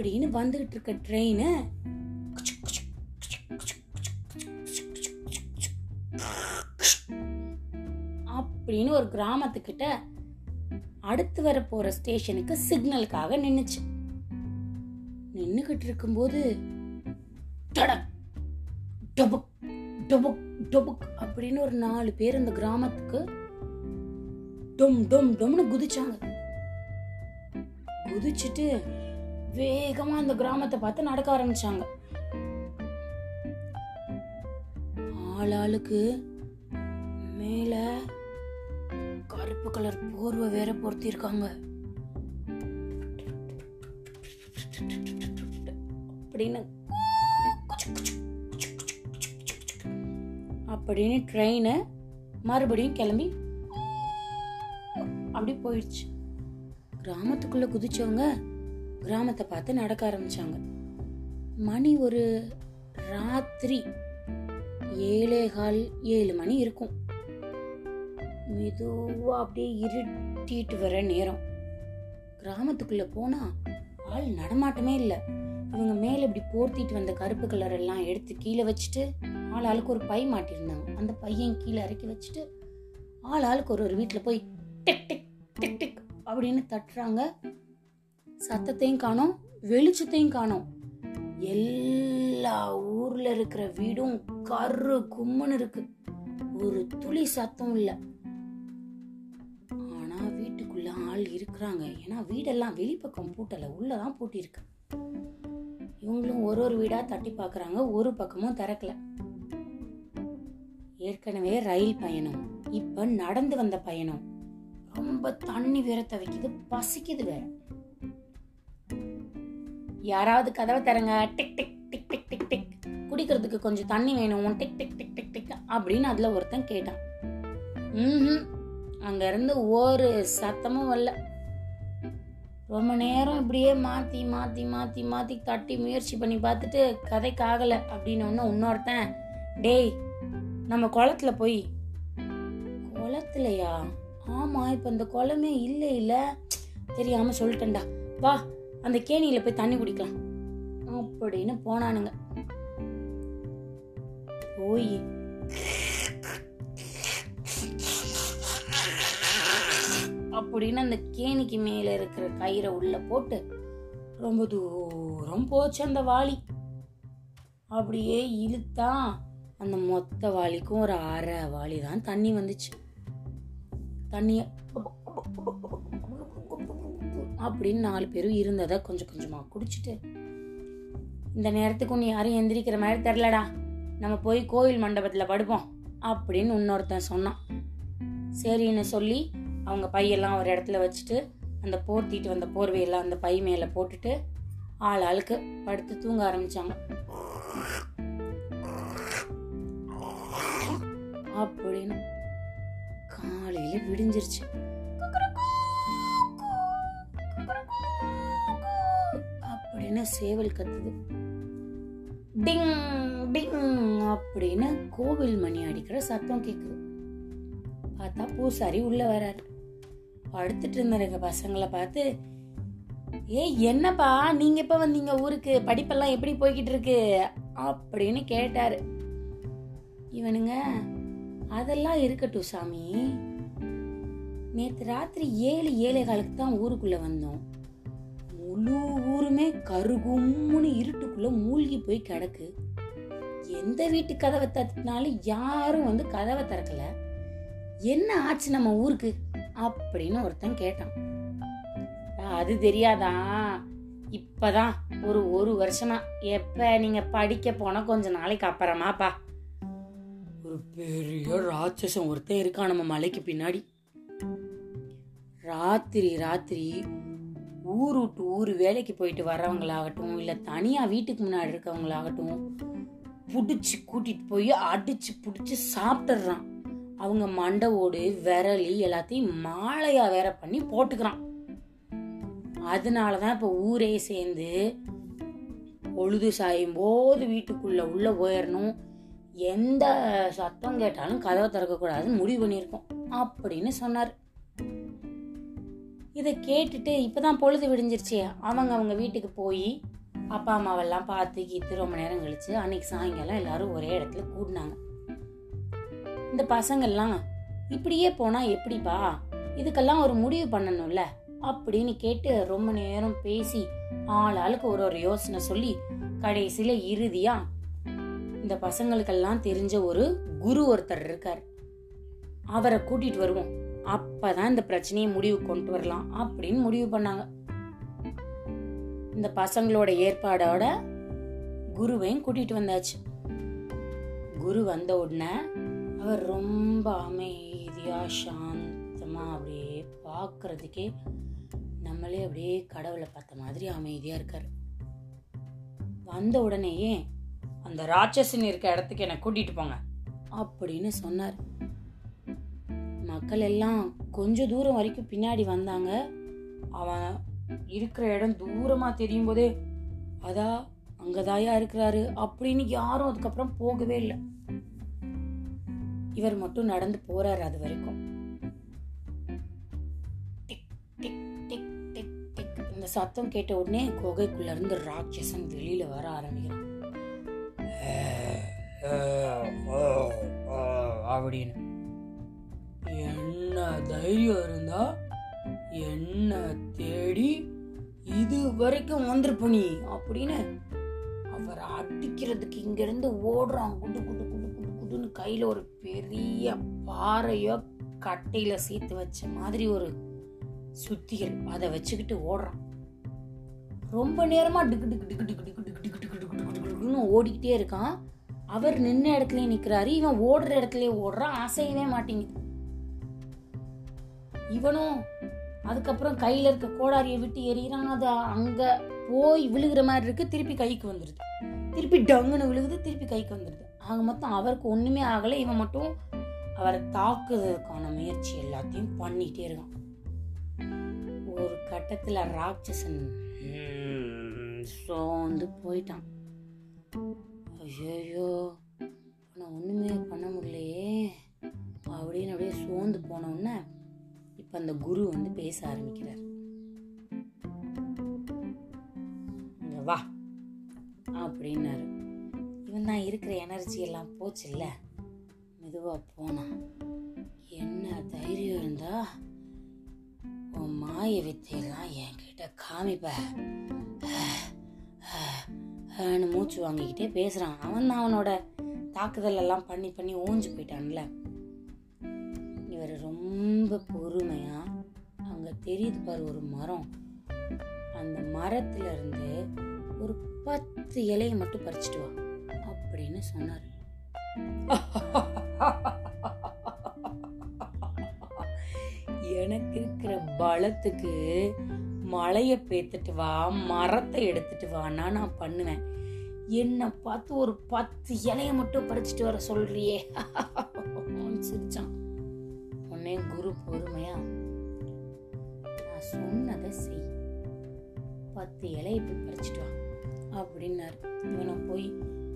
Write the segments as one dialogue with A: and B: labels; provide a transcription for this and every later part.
A: அப்படின்னு வந்துகிட்டு இருக்க ட்ரெயின் அப்படின்னு ஒரு கிராமத்துக்கிட்ட அடுத்து வர போற ஸ்டேஷனுக்கு சிக்னலுக்காக நின்னுச்சு. நின்னுகிட்டு இருக்கும்போது டடக் டபுக் டபுக் டபுக் அப்படின்னு ஒரு நாலு பேர் அந்த கிராமத்துக்கு டொம் டொம் டொம்னு குதிச்சாங்க. குதிச்சுட்டு வேகமா அந்த கிராமத்தை பார்த்து நடக்க ஆரம்பிச்சாங்க. ஆளாளுக்கு மேல கருப்பு கலர் போர்வை வேற பொருத்திருக்காங்க. அப்படின்னு அப்படின்னு ட்ரெயின் மறுபடியும் கிளம்பி அப்படி போயிடுச்சு. கிராமத்துக்குள்ள குதிச்சவங்க கிராமத்தை பார்த்து நடக்க ஆரம்பிச்சாங்க. மணி ஒரு ராத்திரி ஏழே கால் ஏழு மணி இருக்கும். மெதுவா அப்படியே இருட்டிட்டு வர நேரம். கிராமத்துக்குள்ள போனா ஆள் நடமாட்டமே இல்லை. இவங்க மேல இப்படி போர்த்திட்டு வந்த கருப்பு கலர் எல்லாம் எடுத்து கீழே வச்சுட்டு ஆள் ஆளுக்கு ஒரு பை மாட்டியிருந்தாங்க அந்த பையன் கீழே இறக்கி வச்சுட்டு ஆள் ஆளுக்கு ஒரு ஒரு வீட்டில் போய் டிக் டிக் டிக் டிக் அப்படின்னு தட்டுறாங்க. சத்தத்தையும் காணோம் வெளிச்சத்தையும் காணோம். எல்லா ஊர்ல இருக்கிற வீடும் கரு கும்முன்னு இருக்கு. ஒரு துளி சத்தம் இல்ல. ஆனா வீட்டுக்குள்ள ஆள் இருக்கிறாங்க. ஏன்னா வீடெல்லாம் வெளிப்பக்கம் பூட்டல உள்ளதான் பூட்டியிருக்கு. இவங்களும் ஒரு ஒரு வீடா தட்டி பாக்குறாங்க ஒரு பக்கமும் திறக்கல. ஏற்கனவே ரயில் பயணம் இப்ப நடந்து வந்த பயணம். ரொம்ப தண்ணி வேற தவிக்குது பசிக்குது வேற. யாராவது கதவை தரங்க tick tick tick tick tick tick. குடிக்கிறதுக்கு கொஞ்சம் தண்ணி வேணும். Tick tick tick tick tick அப்படின்னு அதில் ஒருத்தன் கேட்டான். ம் அங்கேருந்து ஒரு சத்தமும் வரல. ரொம்ப நேரம் இப்படியே மாற்றி மாற்றி மாற்றி மாற்றி தட்டி முயற்சி பண்ணி பார்த்துட்டு கதைக்கு ஆகலை அப்படின்னு ஒன்று இன்னொருத்தன் டேய் நம்ம குளத்துல போய். குளத்துலயா? ஆமாம் இப்போ இந்த குளமே இல்லை இல்லை தெரியாமல் சொல்லிட்டேன்டா. வா அந்த கேணியில் போய் தண்ணி குடிக்கலாம். அப்படின்னு போனானுங்க. போய். அப்படின்னு அந்த கேணிக்கு மேலே இருக்கிற கயிறை உள்ள போட்டு ரொம்ப தூரம் போச்சு அந்த வாளி. அப்படியே இழுத்தா அந்த மொத்த வாளிக்கும் ஒரு அரை வாளி தான் தண்ணி வந்துச்சு. தண்ணியை அப்படின்னு நாலு பேரும் இருந்ததை கொஞ்சம் கொஞ்சமாக குடிச்சிட்டு இந்த நேரத்துக்கு நீ யாரும் எந்திரிக்கிற மாதிரி தெரிலடா நம்ம போய் கோயில் மண்டபத்தில் படுப்போம் அப்படின்னு இன்னொருத்தன் சொன்னான். சரின்னு சொல்லி அவங்க பையெல்லாம் ஒரு இடத்துல வச்சுட்டு அந்த போர்த்திட்டு வந்த போர்வையெல்லாம் அந்த பை மேலே போட்டுட்டு ஆள் ஆளுக்கு படுத்து தூங்க ஆரம்பித்தாங்க அப்படின்னு காலையில் விடிஞ்சிருச்சு. அப்படின்னு சேவல் கத்துது. டிங் டிங் அப்படின்னு கோவில் மணி அடிக்கிற சத்தம் கேக்குது. பார்த்தா பூசாரி உள்ள வராரு. படுத்துட்டு இருந்த பசங்களை பார்த்து ஏய் என்னப்பா? நீங்க எப்ப வந்தீங்க ஊருக்கு? படிப்பெல்லாம் எப்படி போய்கிட்டு இருக்கு? அப்படின்னு கேட்டாரு. இவனுங்க அதெல்லாம் இருக்கட்டும் சாமி. நேற்று ராத்திரி ஏழு ஏழை காலுக்கு தான் ஊருக்குள்ள வந்தோம். முழு ஊருமே கருகும்னு இருட்டுக்குள்ள மூழ்கி போய் கிடக்கு. எந்த வீட்டு கதவை தட்டினாலும் யாரும் வந்து கதவை திறக்கல. என்ன ஆச்சு நம்ம ஊருக்கு? அப்படின்னு ஒருத்தன் கேட்டான். அது தெரியாதா? இப்பதான் ஒரு ஒரு வருஷமா. எப்ப நீங்க படிக்க போன கொஞ்ச நாளைக்கு அப்புறமாப்பா ஒரு பெரிய ராட்சசம் ஒருத்தன் இருக்கான் நம்ம மலைக்கு பின்னாடி. ராத்திரி ராத்திரி ஊர் விட்டு ஊர் வேலைக்கு போயிட்டு வர்றவங்களாகட்டும் இல்லை தனியாக வீட்டுக்கு முன்னாடி இருக்கவங்களாகட்டும் பிடிச்சி கூட்டிகிட்டு போய் அடித்து பிடிச்சி சாப்பிட்டுறான் அவங்க மண்டை ஓடு விரலி எல்லாத்தையும் மாலையாக வேற பண்ணி போட்டுக்கிறான். அதனால தான் இப்போ ஊரே சேர்ந்து பொழுது சாயும் போது வீட்டுக்குள்ளே உள்ளே போயிடணும். எந்த சத்தம் கேட்டாலும் கதவை திறக்கக்கூடாதுன்னு முடிவு பண்ணியிருக்கோம். அப்படின்னு சொன்னார். இதை கேட்டுட்டு இப்பதான் பொழுது விடிஞ்சிருச்சு. அவங்க அவங்க வீட்டுக்கு போய் அப்பா அம்மாவெல்லாம் பார்த்து கீத்து ரொம்ப நேரம் கழிச்சு அன்னைக்கு சாயங்காலம் எல்லாரும் ஒரே இடத்துல கூடினாங்க. இந்த பசங்கள்லாம் இப்படியே போனா எப்படிப்பா? இதுக்கெல்லாம் ஒரு முடிவு பண்ணணும்ல? அப்படின்னு கேட்டு ரொம்ப நேரம் பேசி ஆளாளுக்கு ஒரு ஒரு யோசனை சொல்லி கடைசியில இறுதியா இந்த பசங்களுக்கெல்லாம் தெரிஞ்ச ஒரு குரு ஒருத்தர் இருக்கார். அவரை கூட்டிட்டு வருவோம். அப்பதான் இந்த பிரச்சனையை முடிவு கொண்டு வரலாம் அப்படின்னு முடிவு பண்ணாங்க. இந்த பசங்களோட ஏற்பாடோட குருவையும் கூட்டிட்டு வந்தாச்சு. குரு வந்த உடனே அவர் ரொம்ப அமைதியா சாந்தமா அப்படியே பார்க்கறதுக்கே நம்மளே அப்படியே கடவுளை பார்த்த மாதிரி அமைதியா இருக்காரு. வந்த உடனேயே அந்த ராட்சசன் இருக்க இடத்துக்கு என்னை கூட்டிட்டு போங்க அப்படின்னு சொன்னார். மக்கள் எல்லாம் கொஞ்ச தூரம் வரைக்கும் பின்னாடி வந்தாங்க. அவன் இருக்கிற இடம் தூரமா தெரியும் போதே அதா அங்கதாயா இருக்கிறாரு அப்படின்னு யாரும் அதுக்கப்புறம் போகவே இல்லை. இவர் மட்டும் நடந்து போறாரு அது வரைக்கும். டிக், டிக், டிக், டிக், டிக். இந்த சத்தம் கேட்ட உடனே குகைக்குள்ள இருந்து ராட்சசன் வெளியில வர ஆரம்பிக்கிறான். அப்படின்னு. என்ன தைரியம் இருந்தா என்ன தேடி இது வரைக்கும் வந்திருப்ப நீ அப்படின்னு அவரை அடிக்கிறதுக்கு இங்கிருந்து ஓடுறான் குண்டு குண்டு குண்டு குண்டு குடுன்னு கையில் ஒரு பெரிய பாறையோ கட்டையில் சேர்த்து வச்ச மாதிரி ஒரு சுத்திகள் அதை வச்சுக்கிட்டு ஓடுறான் ரொம்ப நேரமாக டிக்கு டிக்கு டிக்கு டிக்கு டிக்கு டிக்கு டிக்கு டிக்கு டிக்கு டிக்கு டிக்குன்னு ஓடிக்கிட்டே இருக்கான் அவர் நின்ன இடத்துலயே நிற்கிறாரு இவன் ஓடுற இடத்துலயே ஓடுறான் அசையவே மாட்டேங்குது இவனும் அதுக்கப்புறம் கையில இருக்க கோடாரியை விட்டு எறிகிறான். அது அங்க போய் விழுகிற மாதிரி இருக்கு. திருப்பி கைக்கு வந்துடுது திருப்பி டங்குன்னு விழுகுது. திருப்பி கைக்கு வந்துடுது ஆக மொத்தம் அவருக்கு ஒண்ணுமே ஆகல. இவன் மட்டும் அவரை தாக்குறதுக்கான முயற்சி எல்லாத்தையும் பண்ணிட்டே இருக்கான். ஒரு கட்டத்துல ராட்சசன் சோர்ந்து போயிட்டான். ஐயோ நான் ஒண்ணுமே பண்ண முடியலையே. அப்படின்னு அப்படியே சோர்ந்து போன உடனே இப்போ அந்த குரு வந்து பேச ஆரம்பிக்கிறார். வா அப்படின்னாரு. இவன் தான் இருக்கிற எனர்ஜி எல்லாம் போச்சுல்ல? மெதுவாக போனான் என்ன தைரியம் இருந்தா உன் மாய வித்தையெல்லாம் என்கிட்ட காமிப்ப. மூச்சு வாங்கிக்கிட்டே பேசுகிறான் அவன் தான் அவனோட தாக்குதல் எல்லாம் பண்ணி பண்ணி ஓஞ்சு போயிட்டான்ல. இவர் ரொம்ப பொறுமையாக அங்கே தெரியுது பாரு ஒரு மரம். அந்த மரத்துல இருந்து ஒரு பத்து இலையை மட்டும் பறிச்சுட்டு வா அப்படின்னு சொன்னார். எனக்கு இருக்கிற பலத்துக்கு மலையை பேத்துட்டு வா மரத்தை எடுத்துட்டு வான்னா நான் பண்ணுவேன். என்னை பார்த்து ஒரு பத்து இலையை மட்டும் பறிச்சுட்டு வர சொல்றியே. சிரிச்சான். சொன்னேன் குரு பொறுமையா நான் சொன்னதை செய் பத்து இலையை போய் பறிச்சிட்டு வா அப்படின்னாரு இவனை போய்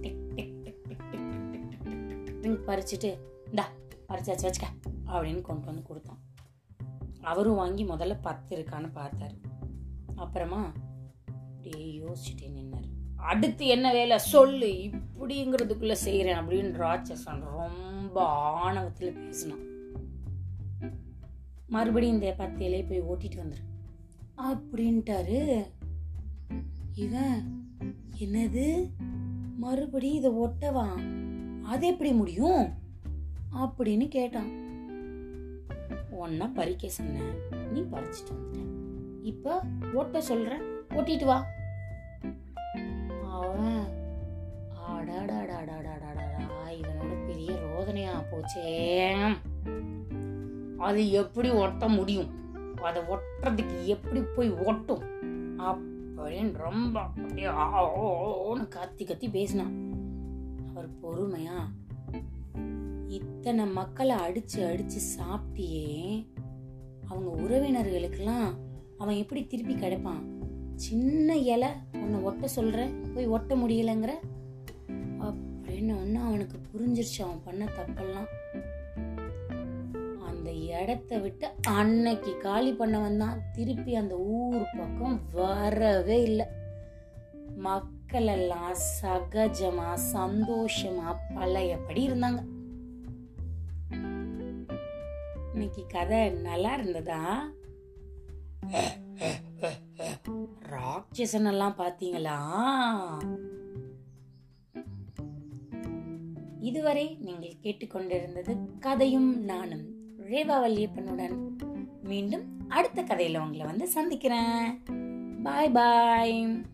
A: டிக் tick tick tick tick tick tick tick டிக் பறிச்சுட்டு இந்தா பறிச்சாச்சு வச்சுக்க அப்படின்னு கொண்டு வந்து கொடுத்தான் அவரும் வாங்கி முதல்ல பத்து இருக்கான்னு பார்த்தாரு அப்புறமா அப்படியே யோசிச்சுட்டே நின்னாரு அடுத்து என்ன வேலை சொல்லு இப்படிங்கிறதுக்குள்ள செய்யறேன் அப்படின்னு ராட்சசன் ரொம்ப ஆணவத்தில் பேசினான் மறுபடியும் இந்த பத்து இலையை போய் ஓட்டிட்டு வந்துரு. அப்படின்ட்டாரு. இவன் என்னது? மறுபடியும் இதை ஒட்டவா? அது எப்படி முடியும்? அப்படின்னு கேட்டான். உன்னை பறிக்க சொன்னேன் நீ பறிச்சிட்டு வந்துட்ட. இப்ப ஓட்ட சொல்ற. ஓட்டிட்டு வா. அவன் அடாடாடாடாடாடாடா இவனோட பெரிய ரோதனையா போச்சே அது எப்படி ஒட்ட முடியும்? அதை ஒட்டுறதுக்கு எப்படி போய் ஒட்டும்? அப்படின்னு ரொம்ப அப்படியே ஓன்னு கத்தி கத்தி பேசினான். அவர் பொறுமையா இத்தனை மக்களை அடிச்சு அடிச்சு சாப்பிட்டியே அவங்க உறவினர்களுக்கெல்லாம் அவன் எப்படி திருப்பி கிடைப்பான்? சின்ன இலை உன்னை ஒட்ட சொல்றேன் போய் ஒட்ட முடியலைங்கிற? அப்படின்னு ஒன்று அவனுக்கு புரிஞ்சிருச்சு. அவன் பண்ண தப்பெல்லாம். இடத்த விட்டு அன்னைக்கு காலி பண்ணவன் தான். திருப்பி அந்த ஊர் பக்கம் வரவே இல்லை. மக்கள் எல்லாம் சகஜமா சந்தோஷமா பழையபடி இருந்தாங்க. இன்னைக்கு கதை நல்லா இருந்ததா? ராட்சசன் எல்லாம் பாத்தீங்களா இதுவரை நீங்கள் கேட்டுக்கொண்டிருந்தது கதையும் நானும். ரேவா வல்லியப்பனுடன் மீண்டும் அடுத்த கதையில் உங்களை வந்து சந்திக்கிறேன். பாய் பாய்.